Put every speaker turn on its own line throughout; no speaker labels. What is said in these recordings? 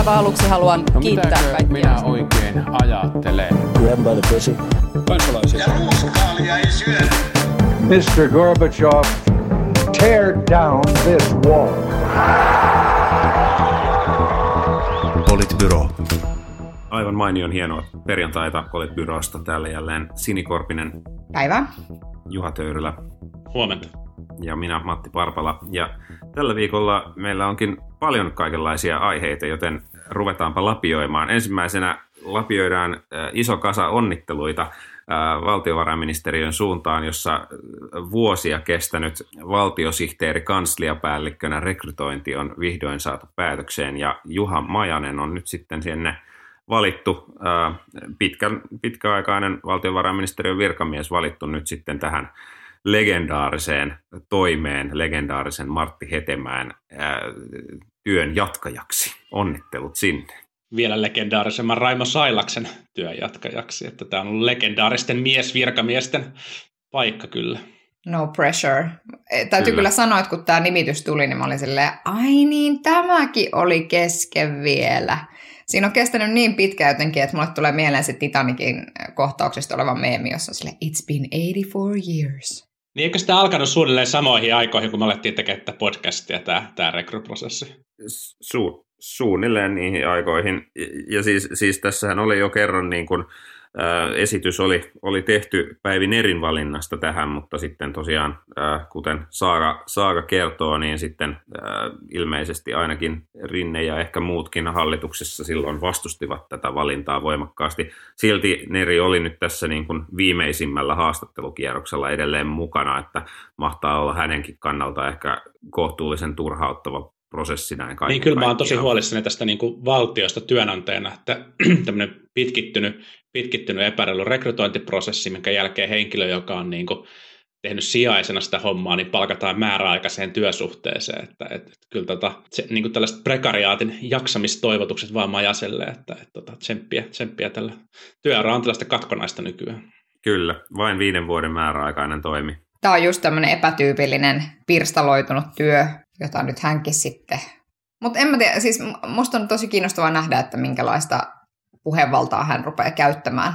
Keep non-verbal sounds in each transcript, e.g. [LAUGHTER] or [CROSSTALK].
aivan aluksi haluan
No
kiittää kaikkia.
minä oikein ajattelen?
Grab by the pussy.
kansalaisia.
Ja ruuskaalia ei syödä.
Mr. Gorbachev, tear down this wall.
Politbyro.
Aivan mainion hienoa perjantaita Politbyrosta. Täällä jälleen Sini Korpinen,
Päivä.
Juha Töyrylä
Huomenta.
ja minä Matti Parpala. Ja tällä viikolla meillä onkin paljon kaikenlaisia aiheita, joten ruvetaanpa lapioimaan. Ensimmäisenä lapioidaan äh, iso kasa onnitteluita äh, valtiovarainministeriön suuntaan, jossa äh, vuosia kestänyt valtiosihteeri kansliapäällikkönä rekrytointi on vihdoin saatu päätökseen ja Juha Majanen on nyt sitten sinne valittu, pitkän, pitkäaikainen valtiovarainministeriön virkamies valittu nyt sitten tähän legendaariseen toimeen, legendaarisen Martti Hetemäen ää, työn jatkajaksi. Onnittelut sinne.
Vielä legendaarisemman Raimo Sailaksen työn jatkajaksi, että tämä on ollut legendaaristen miesvirkamiesten paikka kyllä.
No pressure. Eh, Täytyy kyllä,
Kyllä.
sanoa, että kun tämä nimitys tuli, niin mä olin silleen, ai niin, tämäkin oli kesken vielä. Siinä on kestänyt niin pitkään jotenkin, että mulle tulee mieleen se Titanikin kohtauksesta oleva meemi, jossa on silleen, it's been 84 years.
Niin eikö sitä alkanut suunnilleen samoihin aikoihin, kun me alettiin tekemään tätä podcastia, tämä, tämä rekryprosessi?
Su- suunnilleen niihin aikoihin. Ja siis, siis tässähän oli jo kerran niin kuin, esitys oli, oli tehty Päivi Nerin valinnasta tähän, mutta sitten tosiaan, kuten Saara, Saara kertoo, niin sitten ilmeisesti ainakin Rinne ja ehkä muutkin hallituksessa silloin vastustivat tätä valintaa voimakkaasti. Silti Neri oli nyt tässä niin kuin viimeisimmällä haastattelukierroksella edelleen mukana, että mahtaa olla hänenkin kannalta ehkä kohtuullisen turhauttava prosessi näin kaiken
Niin kyllä mä oon tosi huolissani tästä niin kuin valtiosta työnantajana, että [CLEARS THROAT] tämmöinen pitkittynyt, pitkittynyt epäreilu rekrytointiprosessi, minkä jälkeen henkilö, joka on niin kuin tehnyt sijaisena sitä hommaa, niin palkataan määräaikaiseen työsuhteeseen. Että, että, että kyllä tota, se, niin kuin tällaiset prekariaatin jaksamistoivotukset vaan majaselle, että, että tota, tsemppiä, tsemppiä tällä työura on tällaista katkonaista nykyään.
Kyllä, vain viiden vuoden määräaikainen toimi.
Tämä on just tämmöinen epätyypillinen, pirstaloitunut työ, jota nyt hänkin sitten. Mutta en mä tiedä, siis musta on tosi kiinnostavaa nähdä, että minkälaista puhevaltaa hän rupeaa käyttämään.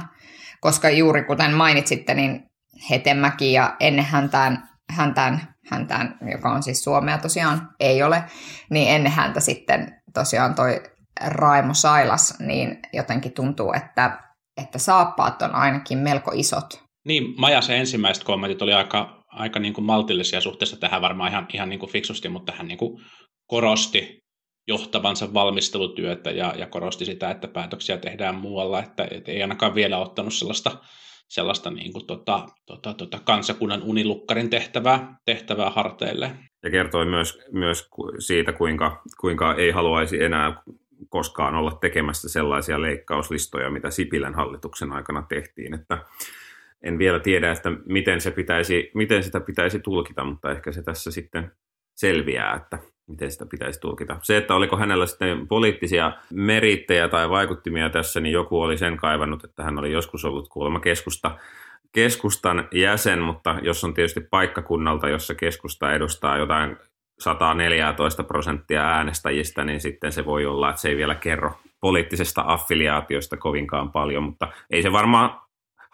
Koska juuri kuten mainitsitte, niin Hetemäki ja ennen häntään, häntään, häntään, joka on siis Suomea tosiaan, ei ole, niin ennen häntä sitten tosiaan toi Raimo Sailas, niin jotenkin tuntuu, että, että saappaat on ainakin melko isot.
Niin, Majasen ensimmäiset kommentit oli aika, aika niin kuin maltillisia suhteessa tähän varmaan ihan, ihan niin kuin fiksusti, mutta hän niin kuin korosti johtavansa valmistelutyötä ja, ja korosti sitä, että päätöksiä tehdään muualla, että et ei ainakaan vielä ottanut sellaista, sellaista niin kuin tota, tota, tota kansakunnan unilukkarin tehtävää, tehtävää harteille.
Ja kertoi myös, myös siitä, kuinka, kuinka ei haluaisi enää koskaan olla tekemässä sellaisia leikkauslistoja, mitä Sipilän hallituksen aikana tehtiin. Että en vielä tiedä, että miten, se pitäisi, miten sitä pitäisi tulkita, mutta ehkä se tässä sitten selviää, että miten sitä pitäisi tulkita. Se, että oliko hänellä sitten poliittisia merittejä tai vaikuttimia tässä, niin joku oli sen kaivannut, että hän oli joskus ollut kuulemma keskusta, keskustan jäsen, mutta jos on tietysti paikkakunnalta, jossa keskusta edustaa jotain 114 prosenttia äänestäjistä, niin sitten se voi olla, että se ei vielä kerro poliittisesta affiliaatiosta kovinkaan paljon, mutta ei se varmaan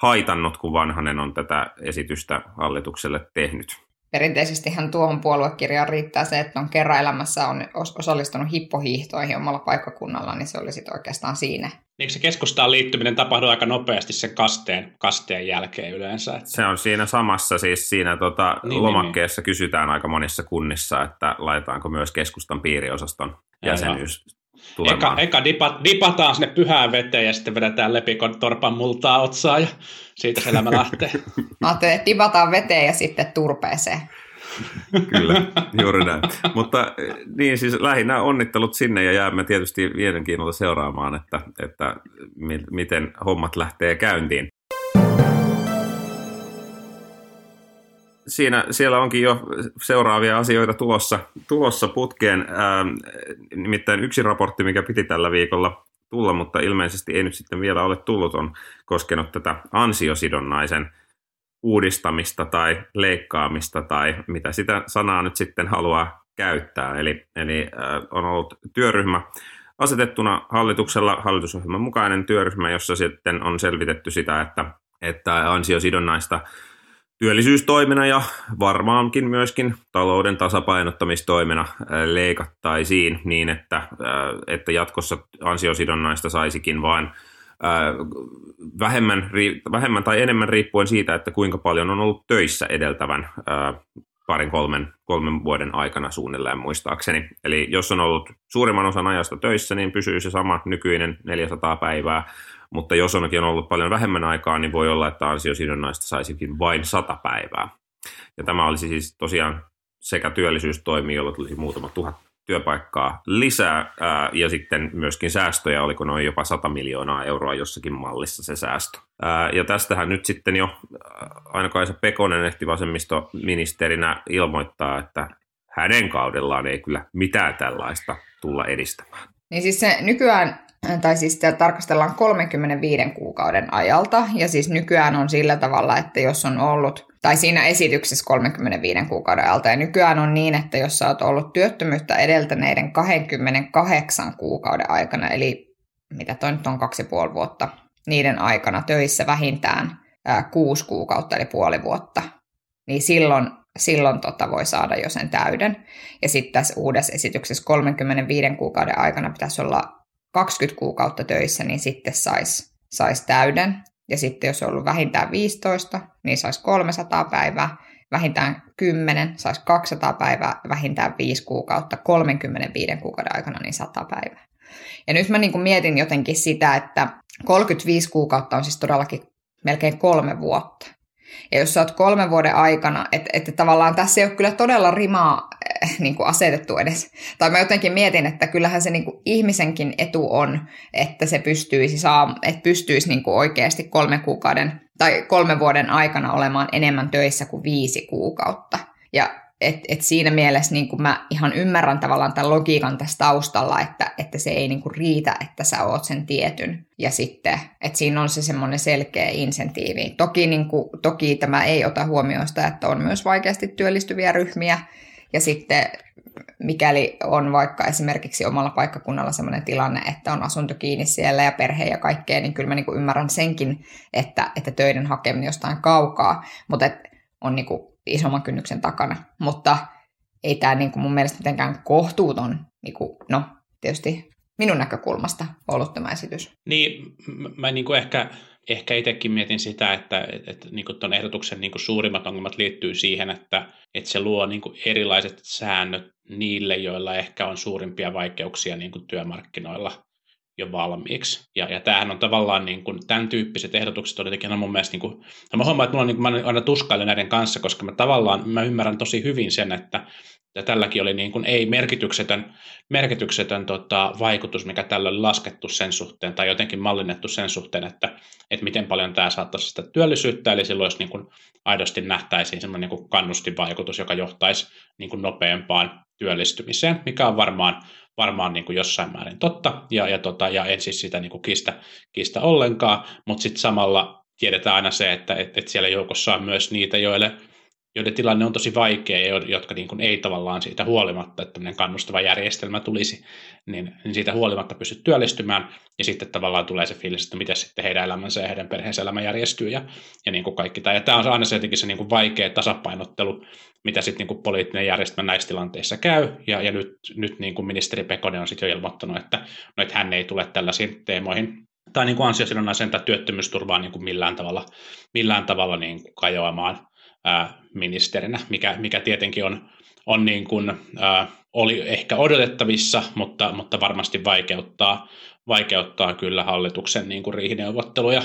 haitannut, kun Vanhanen on tätä esitystä hallitukselle tehnyt.
Perinteisesti hän tuohon puoluekirjaan riittää se, että on kerran elämässä on os- osallistunut hippohiihtoihin omalla paikkakunnalla, niin se oli sitten oikeastaan siinä.
Eikö se keskustaan liittyminen tapahdu aika nopeasti sen kasteen, kasteen jälkeen yleensä? Että
Se on siinä samassa, siis siinä tota,
Niin, niin,
lomakkeessa kysytään aika monissa kunnissa, että laitetaanko myös keskustan piiriosaston jäsenyys tulemaan.
eka dipa, dipataan sinne pyhään veteen ja sitten vedetään lepikon torpan multaa otsaa ja siitä se elämä lähtee. [LAUGHS]
Mä ajattelin, että divataan veteen ja sitten turpeeseen.
Kyllä, juuri näin. Mutta eh, niin siis lähinnä onnittelut sinne ja jäämme tietysti mielenkiinnolla seuraamaan, että, että mi- miten hommat lähtee käyntiin. Siinä, siellä onkin jo seuraavia asioita tulossa, tulossa putkeen. Ähm, nimittäin yksi raportti, mikä piti tällä viikolla tulla, mutta ilmeisesti ei nyt sitten vielä ole tullut, on koskenut tätä ansiosidonnaisen uudistamista tai leikkaamista tai mitä sitä sanaa nyt sitten haluaa käyttää. Eli, eli äh, on ollut työryhmä asetettuna hallituksella hallitusohjelman mukainen työryhmä, jossa sitten on selvitetty sitä, että, että ansiosidonnaista työllisyystoimena ja varmaankin myöskin talouden tasapainottamistoimena leikattaisiin niin, että, että jatkossa ansiosidonnaista saisikin vain vähemmän, vähemmän tai enemmän riippuen siitä, että kuinka paljon on ollut töissä edeltävän parin kolmen, kolmen vuoden aikana suunnilleen muistaakseni. Eli jos on ollut suurimman osan ajasta töissä, niin pysyy se sama nykyinen 400 päivää, mutta jos onkin ollut paljon vähemmän aikaa, niin voi olla, että ansiosidonnaista saisikin vain 100 päivää. Ja tämä olisi siis tosiaan sekä työllisyystoimi, jolla tulisi muutama tuhat työpaikkaa lisää ää, ja sitten myöskin säästöjä, oliko noin jopa 100 miljoonaa euroa jossakin mallissa se säästö. Ää, ja tästähän nyt sitten jo aina Kaisa Pekonen ehti vasemmistoministerinä ilmoittaa, että hänen kaudellaan ei kyllä mitään tällaista tulla edistämään.
Niin siis se nykyään tai siis sitä tarkastellaan 35 kuukauden ajalta, ja siis nykyään on sillä tavalla, että jos on ollut, tai siinä esityksessä 35 kuukauden ajalta, ja nykyään on niin, että jos sä oot ollut työttömyyttä edeltäneiden 28 kuukauden aikana, eli mitä toi nyt on kaksi puoli vuotta, niiden aikana töissä vähintään ää, kuusi kuukautta, eli puoli vuotta, niin silloin silloin tota voi saada jo sen täyden. Ja sitten tässä uudessa esityksessä 35 kuukauden aikana pitäisi olla 20 kuukautta töissä, niin sitten saisi sais täyden. Ja sitten jos on ollut vähintään 15, niin saisi 300 päivää, vähintään 10, saisi 200 päivää, vähintään 5 kuukautta, 35 kuukauden aikana niin 100 päivää. Ja nyt mä niin kuin mietin jotenkin sitä, että 35 kuukautta on siis todellakin melkein kolme vuotta. Ja jos sä oot kolmen vuoden aikana, että, että tavallaan tässä ei ole kyllä todella rimaa äh, niin kuin asetettu edes. Tai mä jotenkin mietin, että kyllähän se niin kuin ihmisenkin etu on, että se pystyisi, saa, että pystyisi niin kuin oikeasti kolmen kuukauden tai kolmen vuoden aikana olemaan enemmän töissä kuin viisi kuukautta. Ja et, et siinä mielessä niin mä ihan ymmärrän tavallaan tämän logiikan tässä taustalla, että, että se ei niin riitä, että sä oot sen tietyn. Ja sitten, että siinä on se semmoinen selkeä insentiivi. Toki, niin kuin, toki tämä ei ota huomioon sitä, että on myös vaikeasti työllistyviä ryhmiä. Ja sitten mikäli on vaikka esimerkiksi omalla paikkakunnalla sellainen tilanne, että on asunto kiinni siellä ja perhe ja kaikkea, niin kyllä mä niin ymmärrän senkin, että, että töiden hakeminen jostain kaukaa. Mutta on niin kuin isomman kynnyksen takana. Mutta ei tämä niin kuin mun mielestä mitenkään kohtuuton, niin kuin, no tietysti minun näkökulmasta ollut tämä esitys.
Niin, mä niin kuin ehkä, ehkä itsekin mietin sitä, että, että niin kuin tuon ehdotuksen niin kuin suurimmat ongelmat liittyy siihen, että, että se luo niin kuin erilaiset säännöt niille, joilla ehkä on suurimpia vaikeuksia niin kuin työmarkkinoilla jo valmiiksi. Ja, ja tämähän on tavallaan niin kuin, tämän tyyppiset ehdotukset on jotenkin mun mielestä, niin kuin, no mä huomaan, että mulla on, niin kuin, mä aina tuskailen näiden kanssa, koska mä tavallaan mä ymmärrän tosi hyvin sen, että ja tälläkin oli niin kuin ei merkityksetön, merkityksetön tota, vaikutus, mikä tällä oli laskettu sen suhteen tai jotenkin mallinnettu sen suhteen, että, että miten paljon tämä saattaisi sitä työllisyyttä, eli silloin jos niin kuin aidosti nähtäisiin semmoinen niin kuin kannustinvaikutus, joka johtaisi niin kuin nopeampaan työllistymiseen, mikä on varmaan varmaan niin kuin jossain määrin totta, ja, ja, tota, ja en siis sitä niin kuin kistä, kistä ollenkaan, mutta sitten samalla tiedetään aina se, että et, et siellä joukossa on myös niitä, joille joiden tilanne on tosi vaikea jotka niin kuin ei tavallaan siitä huolimatta, että tämmöinen kannustava järjestelmä tulisi, niin, niin siitä huolimatta pysty työllistymään. Ja sitten tavallaan tulee se fiilis, että miten sitten heidän elämänsä ja heidän perheensä elämä järjestyy ja, ja niin kuin kaikki tämä. Ja tämä on aina se jotenkin se niin kuin vaikea tasapainottelu, mitä sitten niin kuin poliittinen järjestelmä näissä tilanteissa käy. Ja, ja nyt, nyt niin kuin ministeri Pekonen on sitten jo ilmoittanut, että, no, että hän ei tule tällaisiin teemoihin tai niin kuin ansiosidonnaisen tai työttömyysturvaa niin kuin millään tavalla, millään tavalla niin kuin kajoamaan ministerinä, mikä, mikä tietenkin on, on niin kuin, oli ehkä odotettavissa, mutta, mutta varmasti vaikeuttaa, vaikeuttaa kyllä hallituksen niin kuin riihineuvotteluja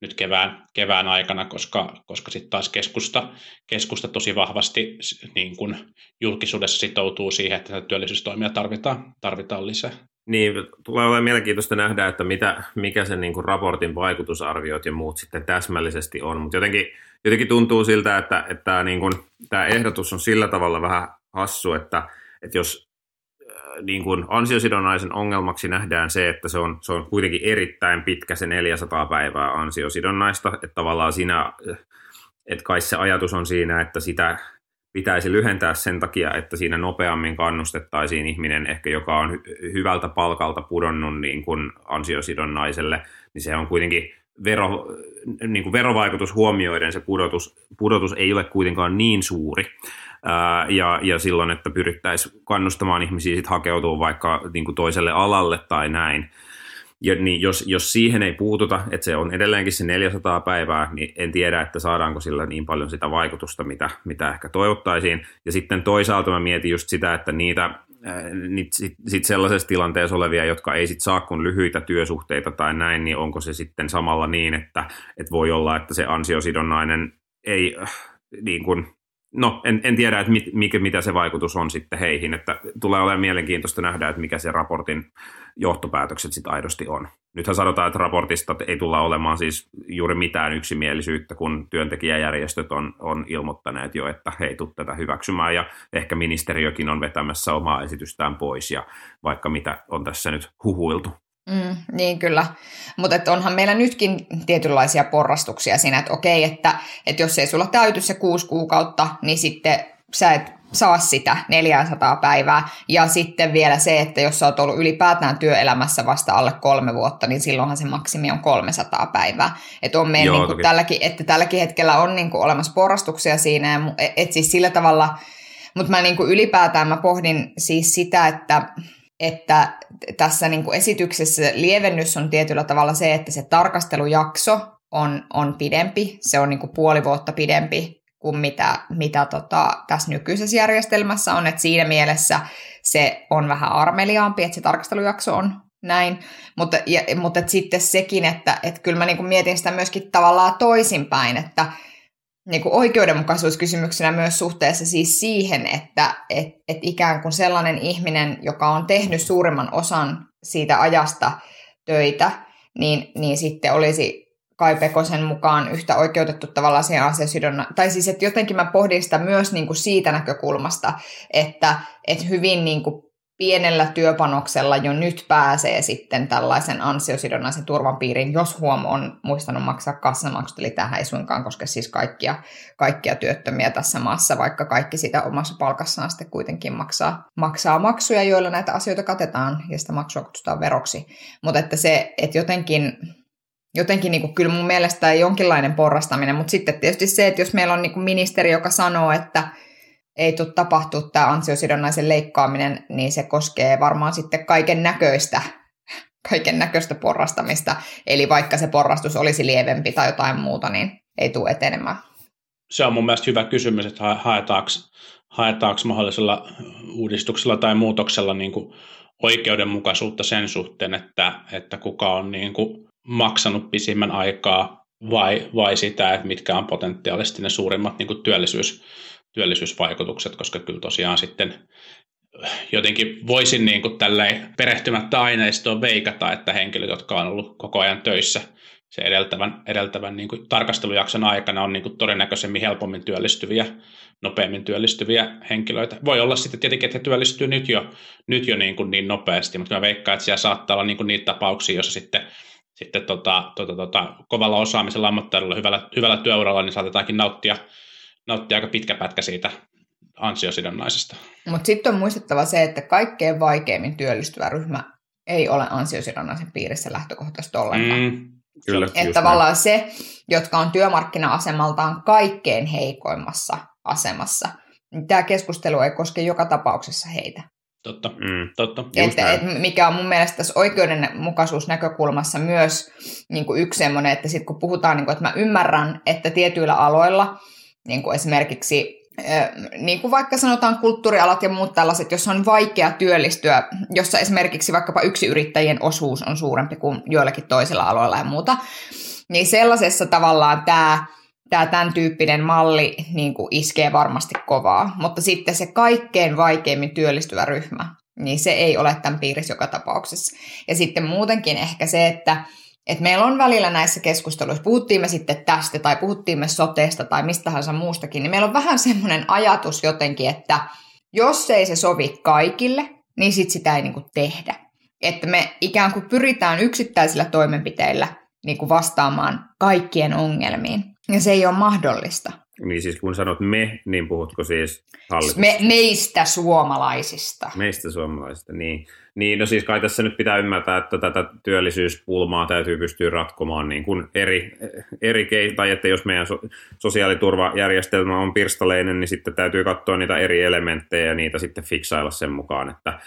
nyt kevään, kevään aikana, koska, koska sitten taas keskusta, keskusta tosi vahvasti niin kuin julkisuudessa sitoutuu siihen, että työllisyystoimia tarvitaan, tarvitaan lisää.
Niin, tulee olemaan mielenkiintoista nähdä, että mitä, mikä sen niin kuin raportin vaikutusarviot ja muut sitten täsmällisesti on, mutta jotenkin, jotenkin tuntuu siltä, että, että tämä, niin kuin, tämä ehdotus on sillä tavalla vähän hassu, että, että jos äh, niin kuin ansiosidonnaisen ongelmaksi nähdään se, että se on, se on kuitenkin erittäin pitkä se 400 päivää ansiosidonnaista, että tavallaan siinä, että kai se ajatus on siinä, että sitä pitäisi lyhentää sen takia, että siinä nopeammin kannustettaisiin ihminen ehkä, joka on hy- hyvältä palkalta pudonnut niin kuin ansiosidonnaiselle, niin se on kuitenkin vero, niin kuin verovaikutus huomioiden se pudotus, pudotus ei ole kuitenkaan niin suuri. Ja, ja silloin, että pyrittäisiin kannustamaan ihmisiä sit hakeutua vaikka niin kuin toiselle alalle tai näin. Ja niin jos, jos siihen ei puututa, että se on edelleenkin se 400 päivää, niin en tiedä, että saadaanko sillä niin paljon sitä vaikutusta, mitä, mitä ehkä toivottaisiin. Ja sitten toisaalta mä mietin just sitä, että niitä sit, sit sellaisessa tilanteessa olevia, jotka ei sit saa kuin lyhyitä työsuhteita tai näin, niin onko se sitten samalla niin, että, että voi olla, että se ansiosidonnainen ei äh, niin kuin, no en, en tiedä, että mit, mikä, mitä se vaikutus on sitten heihin, että tulee olemaan mielenkiintoista nähdä, että mikä se raportin johtopäätökset sitten aidosti on. Nythän sanotaan, että raportista ei tulla olemaan siis juuri mitään yksimielisyyttä, kun työntekijäjärjestöt on, on ilmoittaneet jo, että he ei tule tätä hyväksymään, ja ehkä ministeriökin on vetämässä omaa esitystään pois, ja vaikka mitä on tässä nyt huhuiltu.
Mm, niin kyllä, mutta onhan meillä nytkin tietynlaisia porrastuksia siinä, että okei, että, että jos ei sulla täyty se kuusi kuukautta, niin sitten sä et saa sitä 400 päivää. Ja sitten vielä se, että jos sä oot ollut ylipäätään työelämässä vasta alle kolme vuotta, niin silloinhan se maksimi on 300 päivää. Että on meidän, niin kuin tälläkin, että tälläkin hetkellä on niin kuin olemassa porrastuksia siinä, että siis sillä tavalla, mutta mä niin kuin ylipäätään mä pohdin siis sitä, että että tässä niin kuin esityksessä lievennys on tietyllä tavalla se, että se tarkastelujakso on, on pidempi, se on niin kuin puoli vuotta pidempi kuin mitä, mitä tota, tässä nykyisessä järjestelmässä on, että siinä mielessä se on vähän armeliaampi, että se tarkastelujakso on näin, mutta, ja, mutta sitten sekin, että, että kyllä mä niin kuin mietin sitä myöskin tavallaan toisinpäin, että niin kuin oikeudenmukaisuuskysymyksenä myös suhteessa siis siihen, että et, et ikään kuin sellainen ihminen, joka on tehnyt suurimman osan siitä ajasta töitä, niin, niin sitten olisi Kai Pekosen mukaan yhtä oikeutettu tavallaan siihen ansiosidonna. Tai siis, että jotenkin mä pohdin sitä myös niin kuin siitä näkökulmasta, että, että hyvin niin kuin pienellä työpanoksella jo nyt pääsee sitten tällaisen ansiosidonnaisen turvan piiriin, jos huom on muistanut maksaa kassamaksut, eli tähän ei suinkaan koske siis kaikkia, kaikkia työttömiä tässä maassa, vaikka kaikki sitä omassa palkassaan sitten kuitenkin maksaa, maksaa maksuja, joilla näitä asioita katetaan, ja sitä maksua kutsutaan veroksi. Mutta että se, että jotenkin jotenkin niin kuin, kyllä mun mielestä jonkinlainen porrastaminen, mutta sitten tietysti se, että jos meillä on niin kuin ministeri, joka sanoo, että ei tule tapahtua tämä ansiosidonnaisen leikkaaminen, niin se koskee varmaan sitten kaiken näköistä kaiken näköistä porrastamista. Eli vaikka se porrastus olisi lievempi tai jotain muuta, niin ei tule etenemään.
Se on mun mielestä hyvä kysymys, että haetaanko, haetaanko mahdollisella uudistuksella tai muutoksella niin kuin oikeudenmukaisuutta sen suhteen, että, että kuka on niin kuin maksanut pisimmän aikaa vai, vai sitä, että mitkä on potentiaalisesti ne suurimmat niin kuin työllisyys, työllisyysvaikutukset, koska kyllä tosiaan sitten jotenkin voisin niin kuin tälleen perehtymättä aineistoon veikata, että henkilöt, jotka on ollut koko ajan töissä se edeltävän, edeltävän niin kuin tarkastelujakson aikana on niin kuin todennäköisemmin helpommin työllistyviä, nopeammin työllistyviä henkilöitä. Voi olla sitten tietenkin, että he työllistyy nyt jo, nyt jo niin, kuin niin nopeasti, mutta mä veikkaan, että siellä saattaa olla niin kuin niitä tapauksia, joissa sitten sitten tota, tota, tota, kovalla osaamisella, ammattitaidolla, hyvällä, hyvällä työuralla, niin saatetaankin nauttia, nauttia aika pitkä pätkä siitä ansiosidonnaisesta.
Mutta sitten on muistettava se, että kaikkein vaikeimmin työllistyvä ryhmä ei ole ansiosidonnaisen piirissä lähtökohtaisesti ollenkaan. Mm,
kyllä,
että tavallaan näin. se, jotka on työmarkkina-asemaltaan kaikkein heikoimmassa asemassa, niin tämä keskustelu ei koske joka tapauksessa heitä.
Totta, mm, totta.
Että, et mikä on mun mielestä tässä oikeudenmukaisuusnäkökulmassa myös niin kuin yksi semmoinen, että sit kun puhutaan, niin kuin, että mä ymmärrän, että tietyillä aloilla, niin kuin esimerkiksi niin kuin vaikka sanotaan kulttuurialat ja muut tällaiset, jos on vaikea työllistyä, jossa esimerkiksi vaikkapa yksi yrittäjien osuus on suurempi kuin joillakin toisilla aloilla ja muuta, niin sellaisessa tavallaan tämä tämä tämän tyyppinen malli niin kuin iskee varmasti kovaa, mutta sitten se kaikkein vaikeimmin työllistyvä ryhmä, niin se ei ole tämän piirissä joka tapauksessa. Ja sitten muutenkin ehkä se, että, että meillä on välillä näissä keskusteluissa, puhuttiin me sitten tästä tai puhuttiin me soteesta tai mistä tahansa muustakin, niin meillä on vähän semmoinen ajatus jotenkin, että jos ei se sovi kaikille, niin sitten sitä ei niin kuin tehdä. Että me ikään kuin pyritään yksittäisillä toimenpiteillä niin kuin vastaamaan kaikkien ongelmiin. Ja se ei ole mahdollista.
Niin siis kun sanot me, niin puhutko siis hallitus?
Me, meistä suomalaisista.
Meistä suomalaisista, niin. Niin, no siis kai tässä nyt pitää ymmärtää, että tätä työllisyyspulmaa täytyy pystyä ratkomaan niin kuin eri, eri kei- tai että jos meidän so- sosiaaliturvajärjestelmä on pirstaleinen, niin sitten täytyy katsoa niitä eri elementtejä ja niitä sitten fiksailla sen mukaan, että,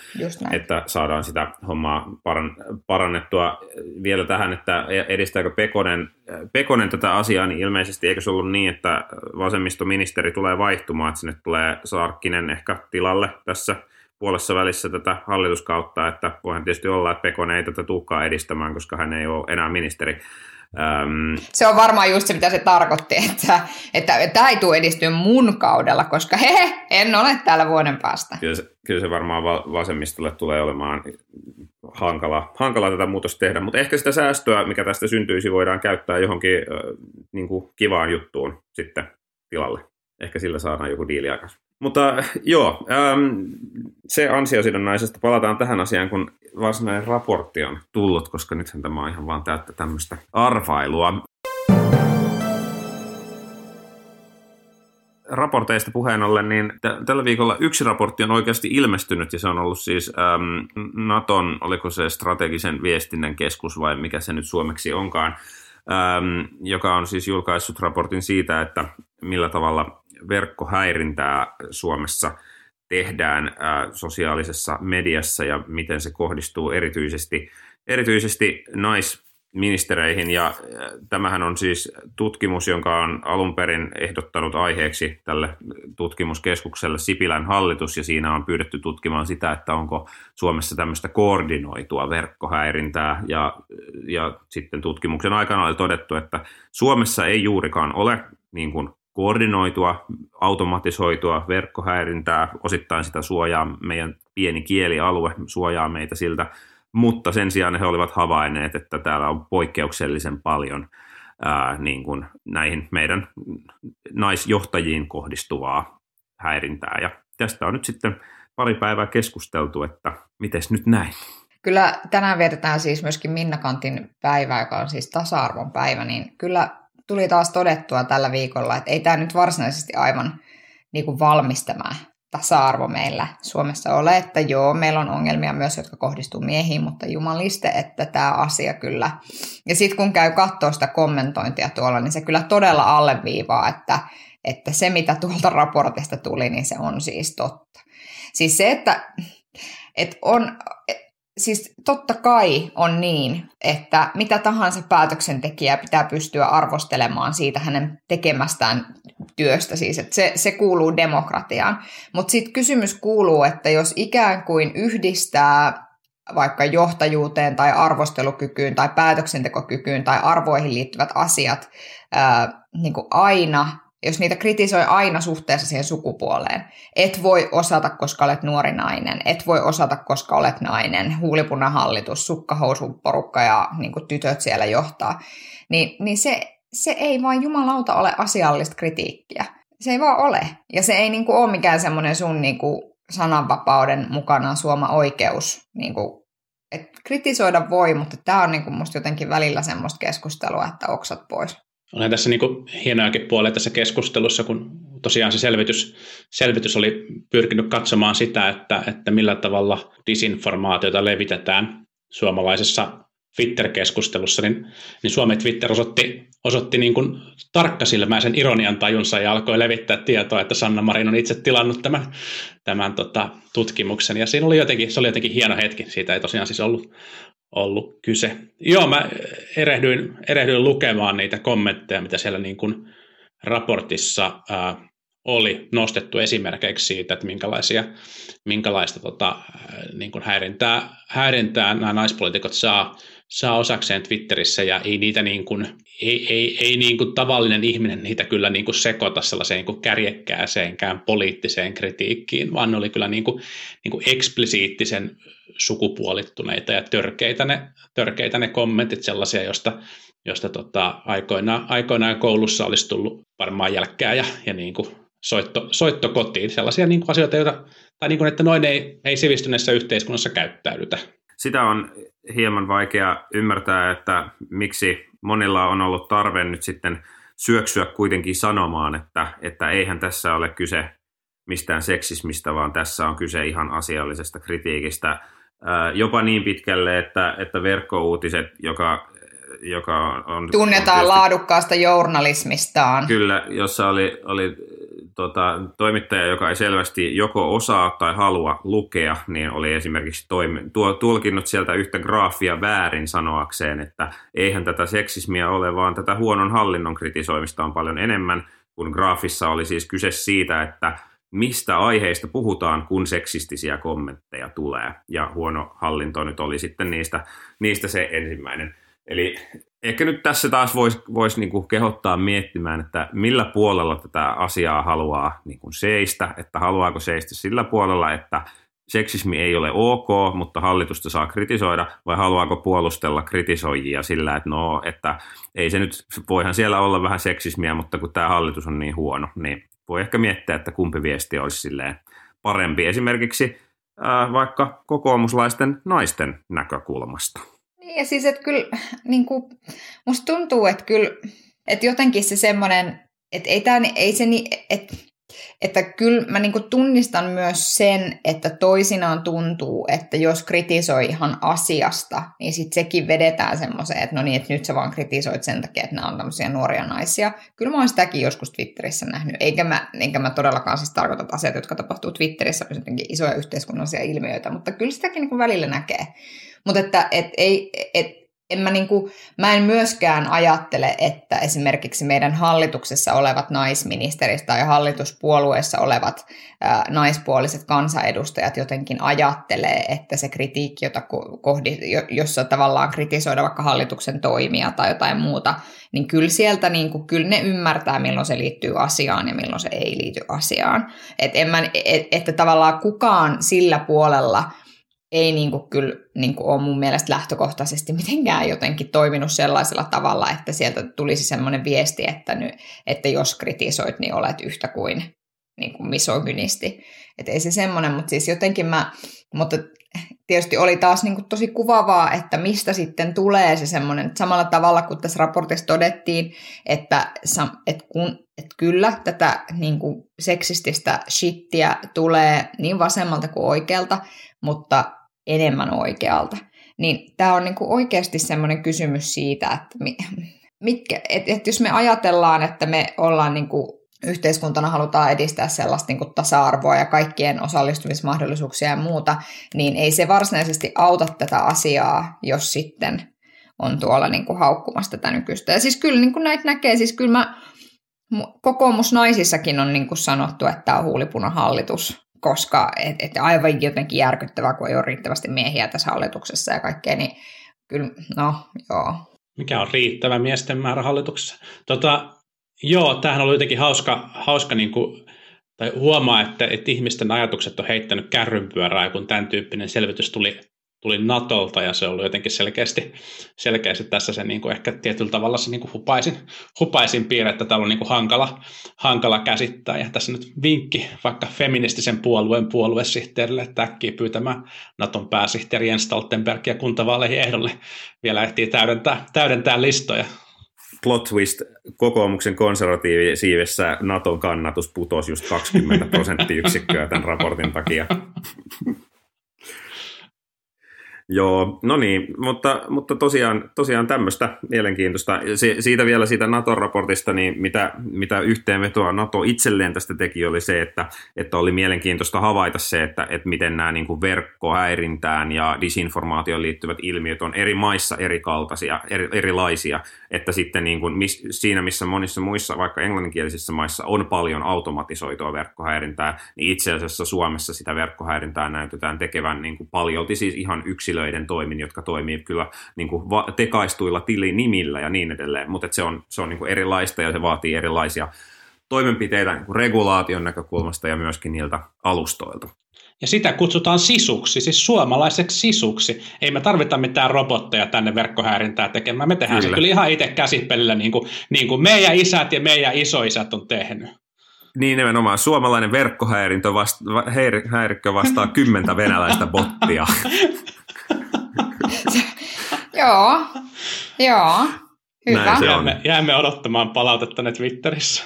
että saadaan sitä hommaa paran- parannettua. Vielä tähän, että edistääkö Pekonen, Pekonen tätä asiaa, niin ilmeisesti eikö se ollut niin, että vasemmistoministeri tulee vaihtumaan, että sinne tulee Sarkkinen ehkä tilalle tässä – puolessa välissä tätä hallituskautta, että voihan tietysti olla, että Pekonen ei tätä tuhkaa edistämään, koska hän ei ole enää ministeri.
Ähm, se on varmaan just se, mitä se tarkoitti, että, että, että tämä ei tule edistyä mun kaudella, koska he, en ole täällä vuoden päästä.
Kyllä se, kyllä se varmaan vasemmistolle tulee olemaan hankala, hankala tätä muutosta tehdä, mutta ehkä sitä säästöä, mikä tästä syntyisi, voidaan käyttää johonkin äh, niin kuin kivaan juttuun sitten tilalle. Ehkä sillä saadaan joku diili aikaisemmin. Mutta joo, ähm, se ansiosidonnaisesta palataan tähän asiaan, kun varsinainen raportti on tullut, koska nythän tämä on ihan vaan täyttä tämmöistä arvailua. raporteista puheen ollen, niin t- tällä viikolla yksi raportti on oikeasti ilmestynyt ja se on ollut siis äm, Naton, oliko se strategisen viestinnän keskus vai mikä se nyt suomeksi onkaan, äm, joka on siis julkaissut raportin siitä, että millä tavalla verkkohäirintää Suomessa tehdään sosiaalisessa mediassa ja miten se kohdistuu erityisesti, erityisesti naisministereihin. Ja tämähän on siis tutkimus, jonka on alun perin ehdottanut aiheeksi tälle tutkimuskeskukselle Sipilän hallitus, ja siinä on pyydetty tutkimaan sitä, että onko Suomessa tämmöistä koordinoitua verkkohäirintää, ja, ja sitten tutkimuksen aikana oli todettu, että Suomessa ei juurikaan ole niin kuin koordinoitua, automatisoitua verkkohäirintää, osittain sitä suojaa meidän pieni kielialue, suojaa meitä siltä, mutta sen sijaan he olivat havainneet, että täällä on poikkeuksellisen paljon ää, niin kuin näihin meidän naisjohtajiin kohdistuvaa häirintää. Ja tästä on nyt sitten pari päivää keskusteltu, että miten nyt näin.
Kyllä tänään vietetään siis myöskin Minna Kantin päivä, joka on siis tasa-arvon päivä, niin kyllä tuli taas todettua tällä viikolla, että ei tämä nyt varsinaisesti aivan niin kuin valmis tämä tasa-arvo meillä Suomessa ole, että joo, meillä on ongelmia myös, jotka kohdistuu miehiin, mutta jumaliste, että tämä asia kyllä. Ja sitten kun käy katsoa sitä kommentointia tuolla, niin se kyllä todella alleviivaa, että, että se mitä tuolta raportista tuli, niin se on siis totta. Siis se, että, että on, siis totta kai on niin, että mitä tahansa päätöksentekijää pitää pystyä arvostelemaan siitä hänen tekemästään työstä, siis että se, se kuuluu demokratiaan. Mutta sitten kysymys kuuluu, että jos ikään kuin yhdistää vaikka johtajuuteen tai arvostelukykyyn tai päätöksentekokykyyn tai arvoihin liittyvät asiat ää, niin kuin aina jos niitä kritisoi aina suhteessa siihen sukupuoleen. Et voi osata, koska olet nuori nainen. Et voi osata, koska olet nainen. Huulipunahallitus, porukka ja niin tytöt siellä johtaa. Niin, niin se, se ei vaan jumalauta ole asiallista kritiikkiä. Se ei vaan ole. Ja se ei niin kuin ole mikään semmoinen sun niin kuin sananvapauden mukana suoma oikeus. Niin kuin, et kritisoida voi, mutta tämä on niin kuin musta jotenkin välillä semmoista keskustelua, että oksat pois.
Olen tässä niin hienoakin puolia tässä keskustelussa, kun tosiaan se selvitys, selvitys oli pyrkinyt katsomaan sitä, että, että millä tavalla disinformaatiota levitetään suomalaisessa Twitter-keskustelussa, niin, niin Suomen Twitter osoitti, osoitti niin kuin tarkkasilmäisen ironian tajunsa ja alkoi levittää tietoa, että Sanna Marin on itse tilannut tämän, tämän tota, tutkimuksen. Ja siinä oli jotenkin, se oli jotenkin hieno hetki. Siitä ei tosiaan siis ollut, ollut kyse. Joo, mä erehdyin, erehdyin lukemaan niitä kommentteja, mitä siellä niin kuin raportissa ää, oli nostettu esimerkiksi siitä, että minkälaisia, minkälaista tota, niin kuin häirintää, häirintää nämä naispolitiikot saa, saa osakseen Twitterissä ja ei niitä niin kuin, ei, ei, ei niin kuin tavallinen ihminen niitä kyllä niin kuin sekoita sellaiseen niin kuin kärjekkääseenkään poliittiseen kritiikkiin, vaan ne oli kyllä niin kuin, niin kuin eksplisiittisen sukupuolittuneita ja törkeitä ne, törkeitä ne kommentit, sellaisia, josta, josta tota, aikoinaan, aikoinaan koulussa olisi tullut varmaan jälkkää ja, ja niin kuin soitto, soitto kotiin. Sellaisia niin kuin asioita, joita, tai niin kuin, että noin ei, ei sivistyneessä yhteiskunnassa käyttäydytä.
Sitä on hieman vaikea ymmärtää, että miksi monilla on ollut tarve nyt sitten syöksyä kuitenkin sanomaan, että, että eihän tässä ole kyse mistään seksismistä, vaan tässä on kyse ihan asiallisesta kritiikistä. Jopa niin pitkälle, että, että verkkouutiset, joka, joka on...
Tunnetaan on laadukkaasta journalismistaan.
Kyllä, jossa oli, oli tota, toimittaja, joka ei selvästi joko osaa tai halua lukea, niin oli esimerkiksi toimi, tuo, tulkinnut sieltä yhtä graafia väärin sanoakseen, että eihän tätä seksismiä ole, vaan tätä huonon hallinnon kritisoimista on paljon enemmän, kun graafissa oli siis kyse siitä, että mistä aiheista puhutaan, kun seksistisiä kommentteja tulee. Ja huono hallinto nyt oli sitten niistä, niistä se ensimmäinen. Eli ehkä nyt tässä taas voisi vois niinku kehottaa miettimään, että millä puolella tätä asiaa haluaa niinku seistä, että haluaako seistä sillä puolella, että seksismi ei ole ok, mutta hallitusta saa kritisoida, vai haluaako puolustella kritisoijia sillä, että no, että ei se nyt, voihan siellä olla vähän seksismiä, mutta kun tämä hallitus on niin huono, niin voi ehkä miettiä, että kumpi viesti olisi silleen parempi esimerkiksi vaikka kokoomuslaisten naisten näkökulmasta.
Ja siis, että kyllä, niin kuin, musta tuntuu, että kyllä, että jotenkin se semmoinen, että ei, tämä, ei se niin, että että kyllä mä niin tunnistan myös sen, että toisinaan tuntuu, että jos kritisoi ihan asiasta, niin sitten sekin vedetään semmoiseen, että no niin, että nyt sä vaan kritisoit sen takia, että nämä on tämmöisiä nuoria naisia. Kyllä mä oon sitäkin joskus Twitterissä nähnyt, eikä mä, enkä mä todellakaan siis tarkoita, asiat, jotka tapahtuu Twitterissä, on jotenkin isoja yhteiskunnallisia ilmiöitä, mutta kyllä sitäkin niin välillä näkee. Mutta että et, ei, et, en mä, niin kuin, mä en myöskään ajattele, että esimerkiksi meidän hallituksessa olevat naisministerit tai hallituspuolueessa olevat ää, naispuoliset kansanedustajat jotenkin ajattelee, että se kritiikki, jota kohdi, jossa tavallaan kritisoida vaikka hallituksen toimia tai jotain muuta, niin kyllä sieltä niin kuin, kyllä ne ymmärtää, milloin se liittyy asiaan ja milloin se ei liity asiaan. Et en mä, et, että tavallaan kukaan sillä puolella – ei niin kuin kyllä niin kuin ole mun mielestä lähtökohtaisesti mitenkään jotenkin toiminut sellaisella tavalla, että sieltä tulisi semmoinen viesti, että, nyt, että jos kritisoit, niin olet yhtä kuin, niin kuin misogynisti. Että ei se semmoinen, mutta siis jotenkin mä, mutta tietysti oli taas niin kuin tosi kuvavaa, että mistä sitten tulee se semmoinen, samalla tavalla kuin tässä raportissa todettiin, että, että, kun, että kyllä tätä niin kuin seksististä shittiä tulee niin vasemmalta kuin oikealta, mutta enemmän oikealta. Niin tämä on niinku oikeasti semmoinen kysymys siitä, että mitkä, et, et jos me ajatellaan, että me ollaan niinku yhteiskuntana halutaan edistää sellaista niin kuin tasa-arvoa ja kaikkien osallistumismahdollisuuksia ja muuta, niin ei se varsinaisesti auta tätä asiaa, jos sitten on tuolla niin kuin haukkumassa tätä nykyistä. Ja siis kyllä niin kuin näitä näkee, siis kyllä mä, kokoomusnaisissakin on niin kuin sanottu, että tämä on huulipunahallitus, koska et, et aivan jotenkin järkyttävää, kun ei ole riittävästi miehiä tässä hallituksessa ja kaikkea, niin kyllä, no joo.
Mikä on riittävä miesten määrä hallituksessa? Tota, joo, tämähän oli jotenkin hauska, hauska niin kuin, tai huomaa, että, että ihmisten ajatukset on heittänyt kärrynpyörää, kun tämän tyyppinen selvitys tuli tuli Natolta ja se oli jotenkin selkeästi, selkeästi tässä se niin kuin ehkä tietyllä tavalla se niin kuin hupaisin, hupaisin piirre, että täällä on niin kuin hankala, hankala käsittää. Ja tässä nyt vinkki vaikka feministisen puolueen puoluesihteerille, että äkkiä pyytämään Naton pääsihteeri Jens Stoltenberg ja kuntavaaleihin ehdolle vielä ehtii täydentää, täydentää listoja
plot twist, kokoomuksen konservatiivisiivessä Naton kannatus putosi just 20 prosenttiyksikköä tämän raportin takia. Joo, no niin, mutta, mutta tosiaan, tosiaan tämmöistä mielenkiintoista. Se, siitä vielä siitä NATO-raportista, niin mitä, mitä yhteenvetoa NATO itselleen tästä teki, oli se, että, että oli mielenkiintoista havaita se, että, että miten nämä niin kuin verkkohäirintään ja disinformaatioon liittyvät ilmiöt on eri maissa erikaltaisia, eri, erilaisia, että sitten niin kuin mis, siinä, missä monissa muissa, vaikka englanninkielisissä maissa on paljon automatisoitua verkkohäirintää, niin itse asiassa Suomessa sitä verkkohäirintää näytetään tekevän niin kuin paljolti siis ihan yksilöitä yksilöiden toimin, jotka toimii kyllä niin kuin va- tekaistuilla tilinimillä ja niin edelleen, mutta se on, se on niin kuin erilaista ja se vaatii erilaisia toimenpiteitä niin kuin regulaation näkökulmasta ja myöskin niiltä alustoilta.
Ja sitä kutsutaan sisuksi, siis suomalaiseksi sisuksi. Ei me tarvita mitään robotteja tänne verkkohäirintää tekemään. Me tehdään kyllä. se kyllä ihan itse käsipelillä, niin kuin, niin kuin meidän isät ja meidän isoisät on tehnyt.
Niin nimenomaan. Suomalainen verkkohäirintö vasta, häirikkö vastaa kymmentä venäläistä bottia. [LAUGHS] [LAUGHS]
joo, joo. Hyvä.
Näin se on.
Jäämme, jäämme odottamaan palautetta ne Twitterissä.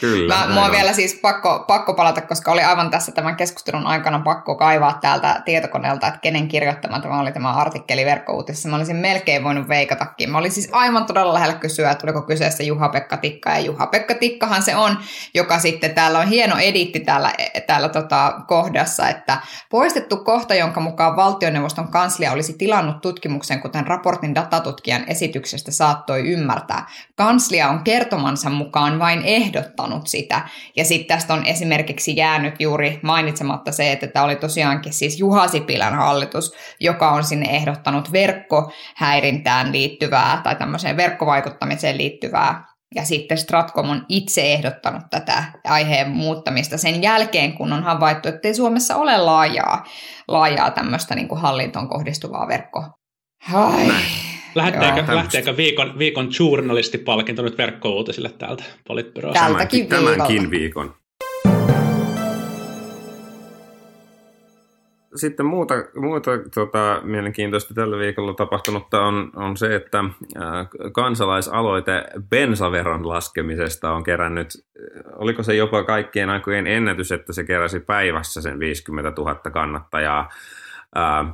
Kyllä.
Mä, mua on vielä siis pakko, pakko palata, koska oli aivan tässä tämän keskustelun aikana pakko kaivaa täältä tietokoneelta, että kenen kirjoittama tämä oli tämä artikkeli verkkouutisessa. Mä olisin melkein voinut veikatakin. Mä olin siis aivan todella lähellä kysyä, että oliko kyseessä Juha-Pekka Tikka. Ja Juha-Pekka Tikkahan se on, joka sitten täällä on hieno editti täällä, täällä tota kohdassa, että poistettu kohta, jonka mukaan valtioneuvoston kanslia olisi tilannut tutkimuksen, kuten raportin datatutkijan esityksestä saattoi ymmärtää. Kanslia on kertomansa mukaan vain ehdottanut sitä. Ja sitten tästä on esimerkiksi jäänyt juuri mainitsematta se, että tämä oli tosiaankin siis Juha Sipilän hallitus, joka on sinne ehdottanut verkkohäirintään liittyvää tai tämmöiseen verkkovaikuttamiseen liittyvää ja sitten Stratcom on itse ehdottanut tätä aiheen muuttamista sen jälkeen, kun on havaittu, että ei Suomessa ole laajaa, laajaa tämmöistä niin kuin hallintoon kohdistuvaa verkko. Ai.
Lähteekö,
tämmöistä.
lähteekö viikon, viikon journalistipalkinto nyt verkkouutisille täältä Politbyrosta?
Tämänkin, tämänkin viikon. Sitten muuta, muuta tota, mielenkiintoista tällä viikolla tapahtunutta on, on se, että ää, kansalaisaloite bensaveron laskemisesta on kerännyt, äh, oliko se jopa kaikkien aikojen ennätys, että se keräsi päivässä sen 50 000 kannattajaa.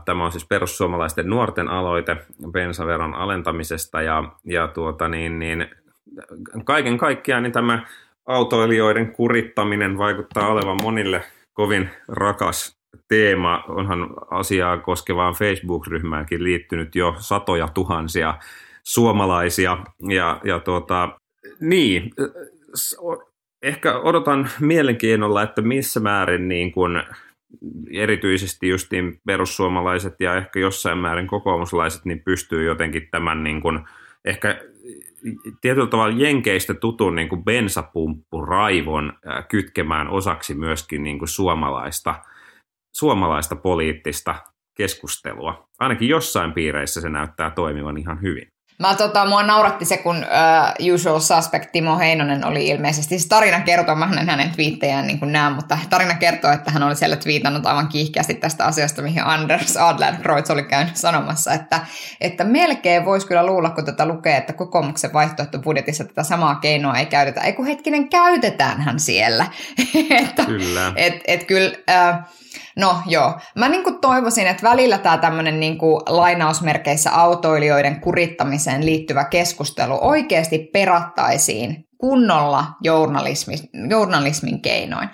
Tämä on siis perussuomalaisten nuorten aloite bensaveron alentamisesta ja, ja tuota niin, niin, kaiken kaikkiaan niin tämä autoilijoiden kurittaminen vaikuttaa olevan monille kovin rakas teema. Onhan asiaa koskevaan Facebook-ryhmäänkin liittynyt jo satoja tuhansia suomalaisia. Ja, ja tuota, niin, ehkä odotan mielenkiinnolla, että missä määrin niin kuin erityisesti justiin perussuomalaiset ja ehkä jossain määrin kokoomuslaiset niin pystyy jotenkin tämän niin kuin ehkä tietyllä tavalla jenkeistä tutun niin kuin bensapumppuraivon ää, kytkemään osaksi myöskin niin kuin suomalaista, suomalaista poliittista keskustelua. Ainakin jossain piireissä se näyttää toimivan ihan hyvin.
Mä tota, mua nauratti se, kun uh, Usual Suspect Timo Heinonen oli ilmeisesti, siis tarina kertoo, mä en hänen twiittejään niin kuin näen, mutta tarina kertoo, että hän oli siellä twiitannut aivan kiihkeästi tästä asiasta, mihin Anders Adlercreutz oli käynyt sanomassa, että, että melkein voisi kyllä luulla, kun tätä lukee, että kokoomuksen vaihtoehtobudjetissa tätä samaa keinoa ei käytetä. Ei kun hetkinen, käytetäänhän siellä. [LAUGHS] että,
Kyllä.
et, et kyllä, äh, no joo, mä niinku toivoisin, että välillä tämä tämmöinen niinku lainausmerkeissä autoilijoiden kurittamiseen liittyvä keskustelu oikeasti perattaisiin kunnolla journalismi, journalismin keinoin.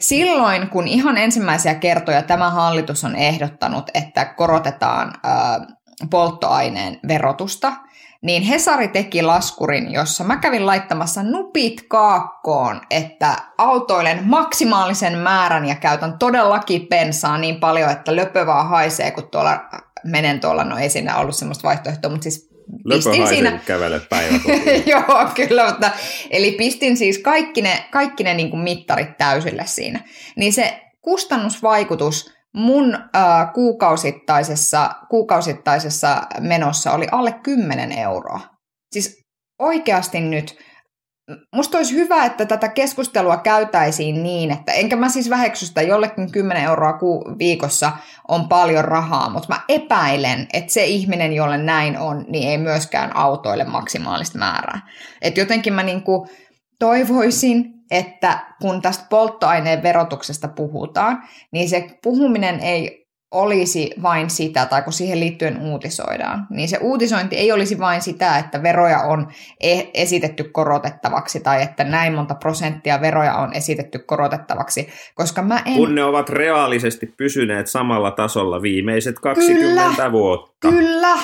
Silloin, kun ihan ensimmäisiä kertoja tämä hallitus on ehdottanut, että korotetaan äh, polttoaineen verotusta, niin Hesari teki laskurin, jossa mä kävin laittamassa nupit kaakkoon, että autoilen maksimaalisen määrän ja käytän todellakin bensaa niin paljon, että löpö vaan haisee, kun tuolla menen tuolla, no ei siinä ollut semmoista vaihtoehtoa, mutta siis pistin siinä,
kävelet. [LAUGHS]
Joo, kyllä, mutta eli pistin siis kaikki ne, kaikki ne niin kuin mittarit täysille siinä. Niin se kustannusvaikutus mun äh, kuukausittaisessa, kuukausittaisessa menossa oli alle 10 euroa. Siis oikeasti nyt, musta olisi hyvä, että tätä keskustelua käytäisiin niin, että enkä mä siis väheksy sitä, jollekin 10 euroa ku, viikossa on paljon rahaa, mutta mä epäilen, että se ihminen, jolle näin on, niin ei myöskään autoille maksimaalista määrää. Et jotenkin mä niinku toivoisin, että kun tästä polttoaineen verotuksesta puhutaan, niin se puhuminen ei olisi vain sitä, tai kun siihen liittyen uutisoidaan, niin se uutisointi ei olisi vain sitä, että veroja on e- esitetty korotettavaksi, tai että näin monta prosenttia veroja on esitetty korotettavaksi, koska mä en...
Kun ne ovat reaalisesti pysyneet samalla tasolla viimeiset 20
Kyllä.
vuotta.
Kyllä,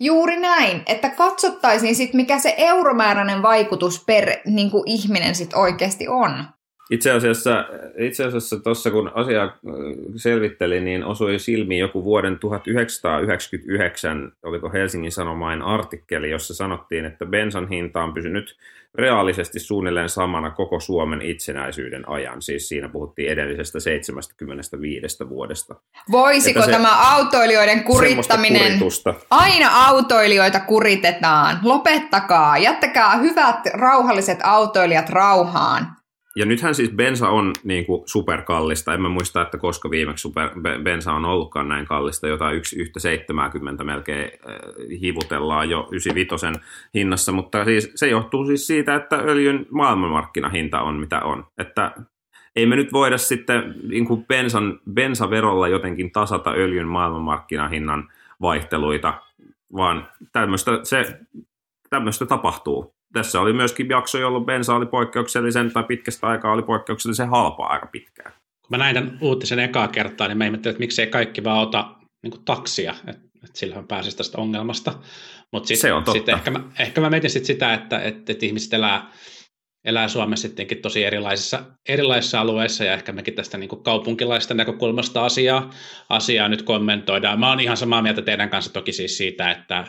juuri näin, että katsottaisiin sitten, mikä se euromääräinen vaikutus per niin kuin ihminen sitten oikeasti on.
Itse asiassa, itse asiassa tuossa kun asiaa äh, selvittelin, niin osui silmiin joku vuoden 1999, oliko Helsingin Sanomain artikkeli, jossa sanottiin, että bensan hinta on pysynyt reaalisesti suunnilleen samana koko Suomen itsenäisyyden ajan. Siis siinä puhuttiin edellisestä 75 vuodesta.
Voisiko
Että se-
tämä autoilijoiden kurittaminen... Aina autoilijoita kuritetaan. Lopettakaa. Jättäkää hyvät, rauhalliset autoilijat rauhaan.
Ja nythän siis bensa on niin kuin superkallista. En mä muista, että koska viimeksi super, bensa on ollutkaan näin kallista. Jotain yksi, yhtä 70 melkein äh, hivutellaan jo 95 hinnassa. Mutta siis, se johtuu siis siitä, että öljyn maailmanmarkkinahinta on mitä on. Että ei me nyt voida sitten niin kuin bensan, bensaverolla jotenkin tasata öljyn maailmanmarkkinahinnan vaihteluita, vaan tämmöistä, se, tämmöistä tapahtuu tässä oli myöskin jakso, jolloin bensa oli poikkeuksellisen, tai pitkästä aikaa oli poikkeuksellisen halpaa aika pitkään.
Kun mä näin tämän uutisen ekaa kertaa, niin mä ihmettelin, että miksei kaikki vaan ota niin kuin taksia, että, että sillähän pääsisi tästä ongelmasta. Mutta sitten sit ehkä, mä, ehkä mä mietin sit sitä, että, että, että ihmiset elää, elää Suomessa sittenkin tosi erilaisissa, erilaisissa alueissa, ja ehkä mekin tästä niin kaupunkilaista näkökulmasta asiaa, asiaa nyt kommentoidaan. Mä oon ihan samaa mieltä teidän kanssa toki siis siitä, että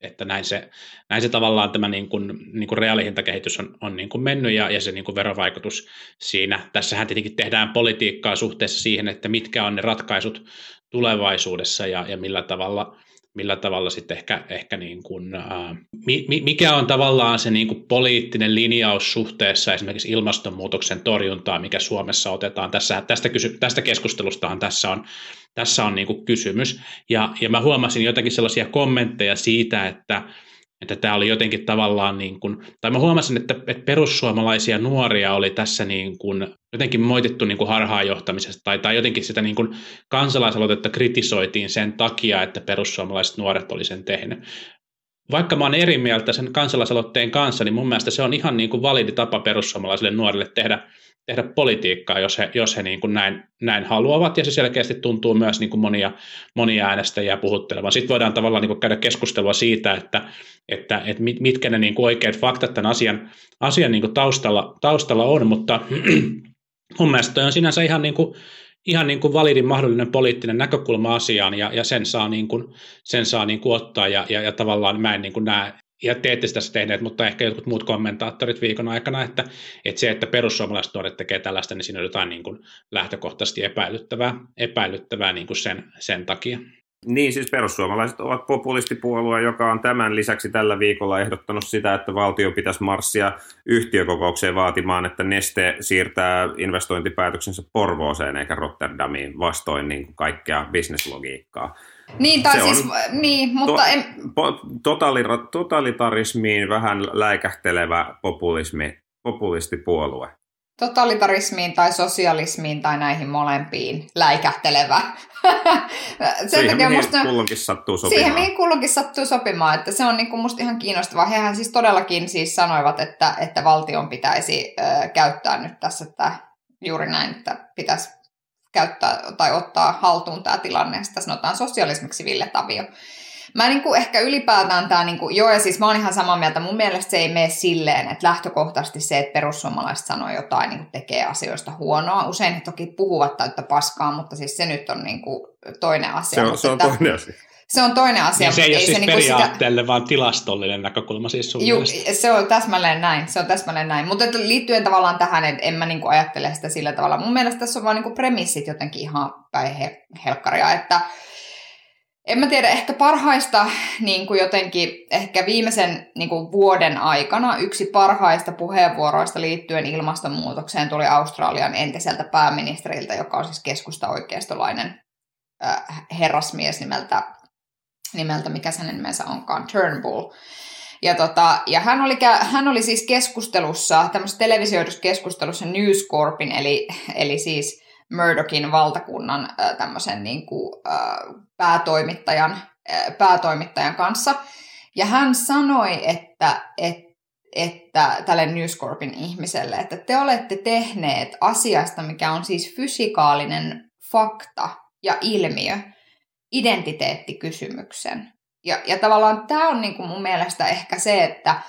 että näin se, näin se tavallaan tämä niin kuin, niin kuin reaalihintakehitys on, on niin kuin mennyt ja, ja se niin kuin verovaikutus siinä. Tässähän tietenkin tehdään politiikkaa suhteessa siihen, että mitkä on ne ratkaisut tulevaisuudessa ja, ja millä tavalla millä tavalla sitten ehkä, ehkä niin kuin, ää, mikä on tavallaan se niin kuin poliittinen linjaus suhteessa esimerkiksi ilmastonmuutoksen torjuntaan, mikä Suomessa otetaan. Tässä, tästä, kysy, tästä keskustelustahan tässä on, tässä on niin kuin kysymys. Ja, ja mä huomasin jotakin sellaisia kommentteja siitä, että, että tämä oli jotenkin tavallaan niin kuin, tai mä huomasin, että, että perussuomalaisia nuoria oli tässä niin kuin jotenkin moitettu niin kuin harhaanjohtamisesta, tai, tai jotenkin sitä niin kuin kansalaisaloitetta kritisoitiin sen takia, että perussuomalaiset nuoret oli sen tehnyt. Vaikka mä oon eri mieltä sen kansalaisaloitteen kanssa, niin mun mielestä se on ihan niin kuin validi tapa perussuomalaisille nuorille tehdä tehdä politiikkaa, jos he, jos he niin kuin näin, näin haluavat, ja se selkeästi tuntuu myös niin kuin monia, monia äänestäjiä puhuttelevan. Sitten voidaan tavallaan niin kuin käydä keskustelua siitä, että, että, että mitkä ne niin kuin oikeat faktat tämän asian, asian niin kuin taustalla, taustalla on, mutta [CLEARS THROAT] mun mielestä on sinänsä ihan, niin kuin, ihan niin kuin validin mahdollinen poliittinen näkökulma asiaan, ja, ja sen saa, niin kuin, sen saa niin kuin ottaa, ja, ja, ja tavallaan mä en niin kuin näe, ja te ette sitä tehneet, mutta ehkä jotkut muut kommentaattorit viikon aikana, että, että se, että perussuomalaiset nuoret tekee tällaista, niin siinä on jotain niin kuin lähtökohtaisesti epäilyttävää, epäilyttävää niin kuin sen, sen takia.
Niin, siis perussuomalaiset ovat populistipuolue, joka on tämän lisäksi tällä viikolla ehdottanut sitä, että valtio pitäisi marssia yhtiökokoukseen vaatimaan, että Neste siirtää investointipäätöksensä Porvooseen eikä Rotterdamiin vastoin niin kuin kaikkea bisneslogiikkaa.
Niin, tai se siis, on niin, mutta to, en...
totalitarismiin vähän läikähtelevä populismi, populistipuolue.
Totalitarismiin tai sosialismiin tai näihin molempiin läikähtelevä. [LAUGHS]
Sen siihen, takia mihin musta, kulloinkin sattuu sopimaan.
Siihen, mihin kulloinkin sattuu sopimaan. Että se on niin kuin musta ihan kiinnostavaa. Hehän siis todellakin siis sanoivat, että, että valtion pitäisi ö, käyttää nyt tässä että juuri näin, että pitäisi käyttää tai ottaa haltuun tämä tilanne. Sitä sanotaan sosialismiksi Ville Tavio. Mä niin kuin ehkä ylipäätään tämä, niin kuin, joo ja siis mä oon ihan samaa mieltä, mun mielestä se ei mene silleen, että lähtökohtaisesti se, että perussuomalaiset sanoo jotain, niin kuin tekee asioista huonoa. Usein he toki puhuvat täyttä paskaa, mutta siis se nyt on niin kuin toinen asia.
Se on, se on että, toinen asia.
Se on toinen asia.
Niin se ei ole siis niin periaatteelle, sitä... vaan tilastollinen näkökulma siis sun Juu,
se on täsmälleen näin, se on täsmälleen näin. Mutta liittyen tavallaan tähän, että en mä niinku ajattele sitä sillä tavalla. Mun mielestä tässä on vaan niinku premissit jotenkin ihan päin helkkaria, että en mä tiedä, ehkä parhaista niin kuin jotenkin, ehkä viimeisen niin kuin vuoden aikana yksi parhaista puheenvuoroista liittyen ilmastonmuutokseen tuli Australian entiseltä pääministeriltä, joka on siis keskusta oikeistolainen äh, herrasmies nimeltä nimeltä, mikä hänen nimensä onkaan, Turnbull. Ja, tota, ja hän, oli, hän oli siis keskustelussa, tämmöisessä televisioidussa keskustelussa News Corpin, eli, eli siis Murdochin valtakunnan tämmöisen niin kuin, päätoimittajan, päätoimittajan kanssa. Ja hän sanoi, että, että että tälle News Corpin ihmiselle, että te olette tehneet asiasta, mikä on siis fysikaalinen fakta ja ilmiö, identiteettikysymyksen. Ja, ja tavallaan tämä on niinku mun mielestä ehkä se, että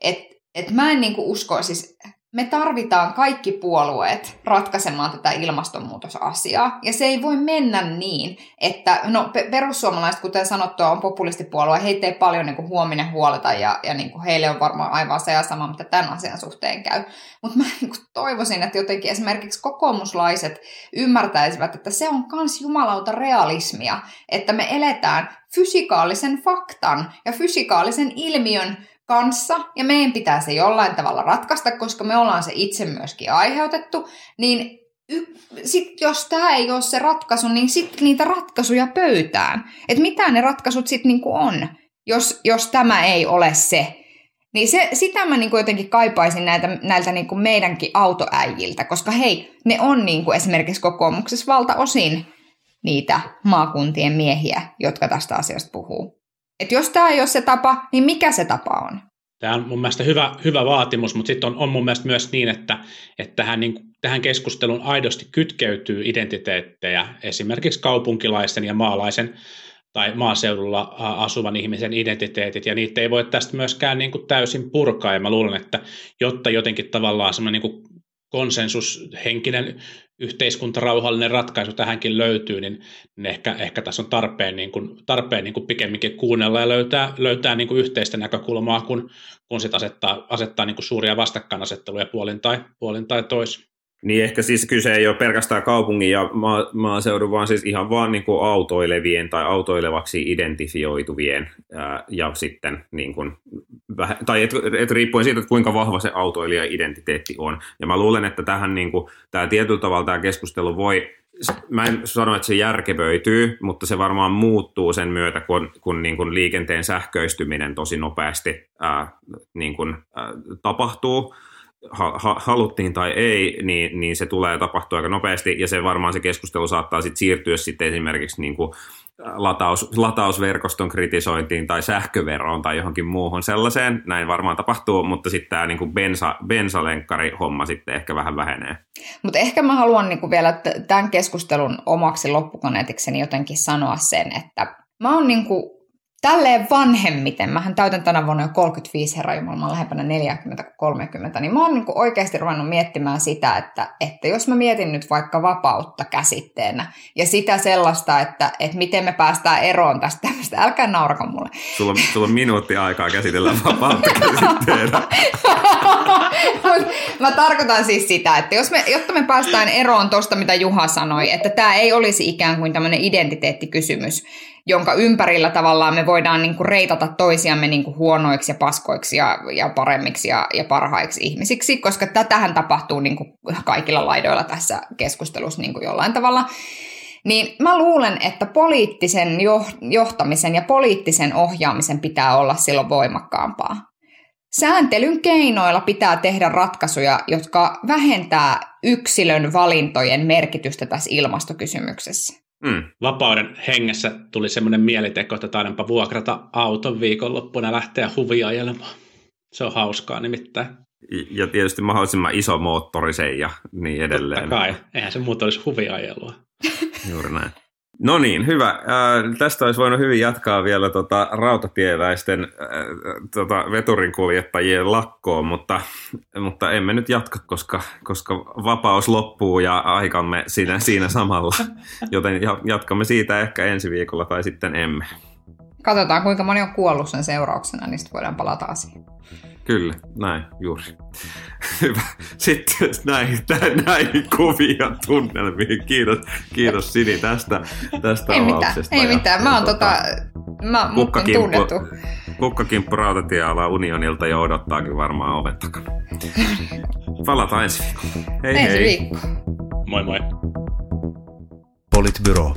et, et mä en niinku usko, siis me tarvitaan kaikki puolueet ratkaisemaan tätä ilmastonmuutosasiaa. Ja se ei voi mennä niin, että no perussuomalaiset, kuten sanottua, on populistipuolue. Heitä ei paljon niin kuin huominen huoleta ja, ja niin kuin heille on varmaan aivan se ja sama, mitä tämän asian suhteen käy. Mutta mä niin kuin toivoisin, että jotenkin esimerkiksi kokoomuslaiset ymmärtäisivät, että se on kans jumalauta realismia, että me eletään fysikaalisen faktan ja fysikaalisen ilmiön kanssa ja meidän pitää se jollain tavalla ratkaista, koska me ollaan se itse myöskin aiheutettu, niin y- sit jos tämä ei ole se ratkaisu, niin sitten niitä ratkaisuja pöytään. Että mitä ne ratkaisut sitten niinku on, jos, jos tämä ei ole se. Niin se, sitä mä niinku jotenkin kaipaisin näiltä, näiltä niinku meidänkin autoäijiltä, koska hei, ne on niinku esimerkiksi kokoomuksessa valtaosin niitä maakuntien miehiä, jotka tästä asiasta puhuu. Et jos tämä ei ole se tapa, niin mikä se tapa on?
Tämä on mun mielestä hyvä, hyvä vaatimus, mutta sitten on, on mun mielestä myös niin, että, että tähän, niin, tähän keskusteluun aidosti kytkeytyy identiteettejä, esimerkiksi kaupunkilaisten ja maalaisen tai maaseudulla asuvan ihmisen identiteetit, ja niitä ei voi tästä myöskään niin kuin täysin purkaa, ja mä luulen, että jotta jotenkin tavallaan semmoinen niin konsensushenkinen yhteiskuntarauhallinen ratkaisu tähänkin löytyy, niin, niin ehkä, ehkä tässä on tarpeen, niin kuin, tarpeen niin kuin pikemminkin kuunnella ja löytää, löytää niin kuin yhteistä näkökulmaa, kun, kun sit asettaa, asettaa niin kuin suuria vastakkainasetteluja puolin tai, puolin tai toisin.
Niin ehkä siis kyse ei ole pelkästään kaupungin ja maa, maaseudun, vaan siis ihan vaan niin kuin autoilevien tai autoilevaksi identifioituvien ää, ja sitten niin kuin, tai et, et riippuen siitä, että kuinka vahva se autoilija-identiteetti on. Ja mä luulen, että tähän niin kuin, tämä tietyllä tavalla tämä keskustelu voi mä en sano, että se järkevöityy, mutta se varmaan muuttuu sen myötä, kun, kun niin kuin liikenteen sähköistyminen tosi nopeasti ää, niin kuin, ää, tapahtuu ha- haluttiin tai ei, niin, niin se tulee tapahtua aika nopeasti, ja se varmaan se keskustelu saattaa sitten siirtyä sitten esimerkiksi niin kuin lataus, latausverkoston kritisointiin tai sähköveroon tai johonkin muuhun sellaiseen. Näin varmaan tapahtuu, mutta sitten tämä niin bensa, bensalenkkari-homma sitten ehkä vähän vähenee.
Mutta ehkä mä haluan niin vielä tämän keskustelun omaksi loppukaneetikseni jotenkin sanoa sen, että mä oon niin tälleen vanhemmiten, mähän täytän tänä vuonna jo 35 herra Jumala, mä lähempänä 40 kuin 30, niin mä oon niin oikeasti ruvennut miettimään sitä, että, että jos mä mietin nyt vaikka vapautta käsitteenä ja sitä sellaista, että, että miten me päästään eroon tästä tämmöistä, älkää naurako mulle.
Sulla, sulla on minuutti aikaa käsitellä vapautta [LAUGHS] käsitteenä.
mä tarkoitan siis sitä, että jos me, jotta me päästään eroon tuosta, mitä Juha sanoi, että tämä ei olisi ikään kuin tämmöinen identiteettikysymys, jonka ympärillä tavallaan me voidaan niin kuin reitata toisiamme niin kuin huonoiksi ja paskoiksi ja, ja paremmiksi ja, ja parhaiksi ihmisiksi, koska tätähän tapahtuu niin kuin kaikilla laidoilla tässä keskustelussa niin kuin jollain tavalla. Niin mä luulen, että poliittisen johtamisen ja poliittisen ohjaamisen pitää olla silloin voimakkaampaa. Sääntelyn keinoilla pitää tehdä ratkaisuja, jotka vähentää yksilön valintojen merkitystä tässä ilmastokysymyksessä.
Mm. Vapauden hengessä tuli semmoinen mieliteko, että taidanpa vuokrata auton viikonloppuna ja lähteä huviajelemaan. Se on hauskaa nimittäin.
Ja tietysti mahdollisimman iso moottorisen ja niin edelleen.
Totta kai, eihän se muuta olisi huviajelua.
Juuri näin. No niin, hyvä. Äh, tästä olisi voinut hyvin jatkaa vielä tota, rautatieläisten äh, tota, veturinkuljettajien lakkoon, mutta, mutta emme nyt jatka, koska, koska vapaus loppuu ja aikamme siinä, siinä samalla. Joten jatkamme siitä ehkä ensi viikolla tai sitten emme.
Katsotaan, kuinka moni on kuollut sen seurauksena, niin sitten voidaan palata asiaan.
Kyllä, näin, juuri. Hyvä. Sitten näihin, näihin kuvia tunnelmiin. Kiitos, kiitos Sini tästä, tästä
ei mitään, ei mitään. Mä oon tota, mä, tunnettu.
Kukkakimppu rautatieala Unionilta jo odottaakin varmaan oven takana. Palataan ensi viikolla.
Hei ensi hei. viikko.
Moi moi.
Politbyro.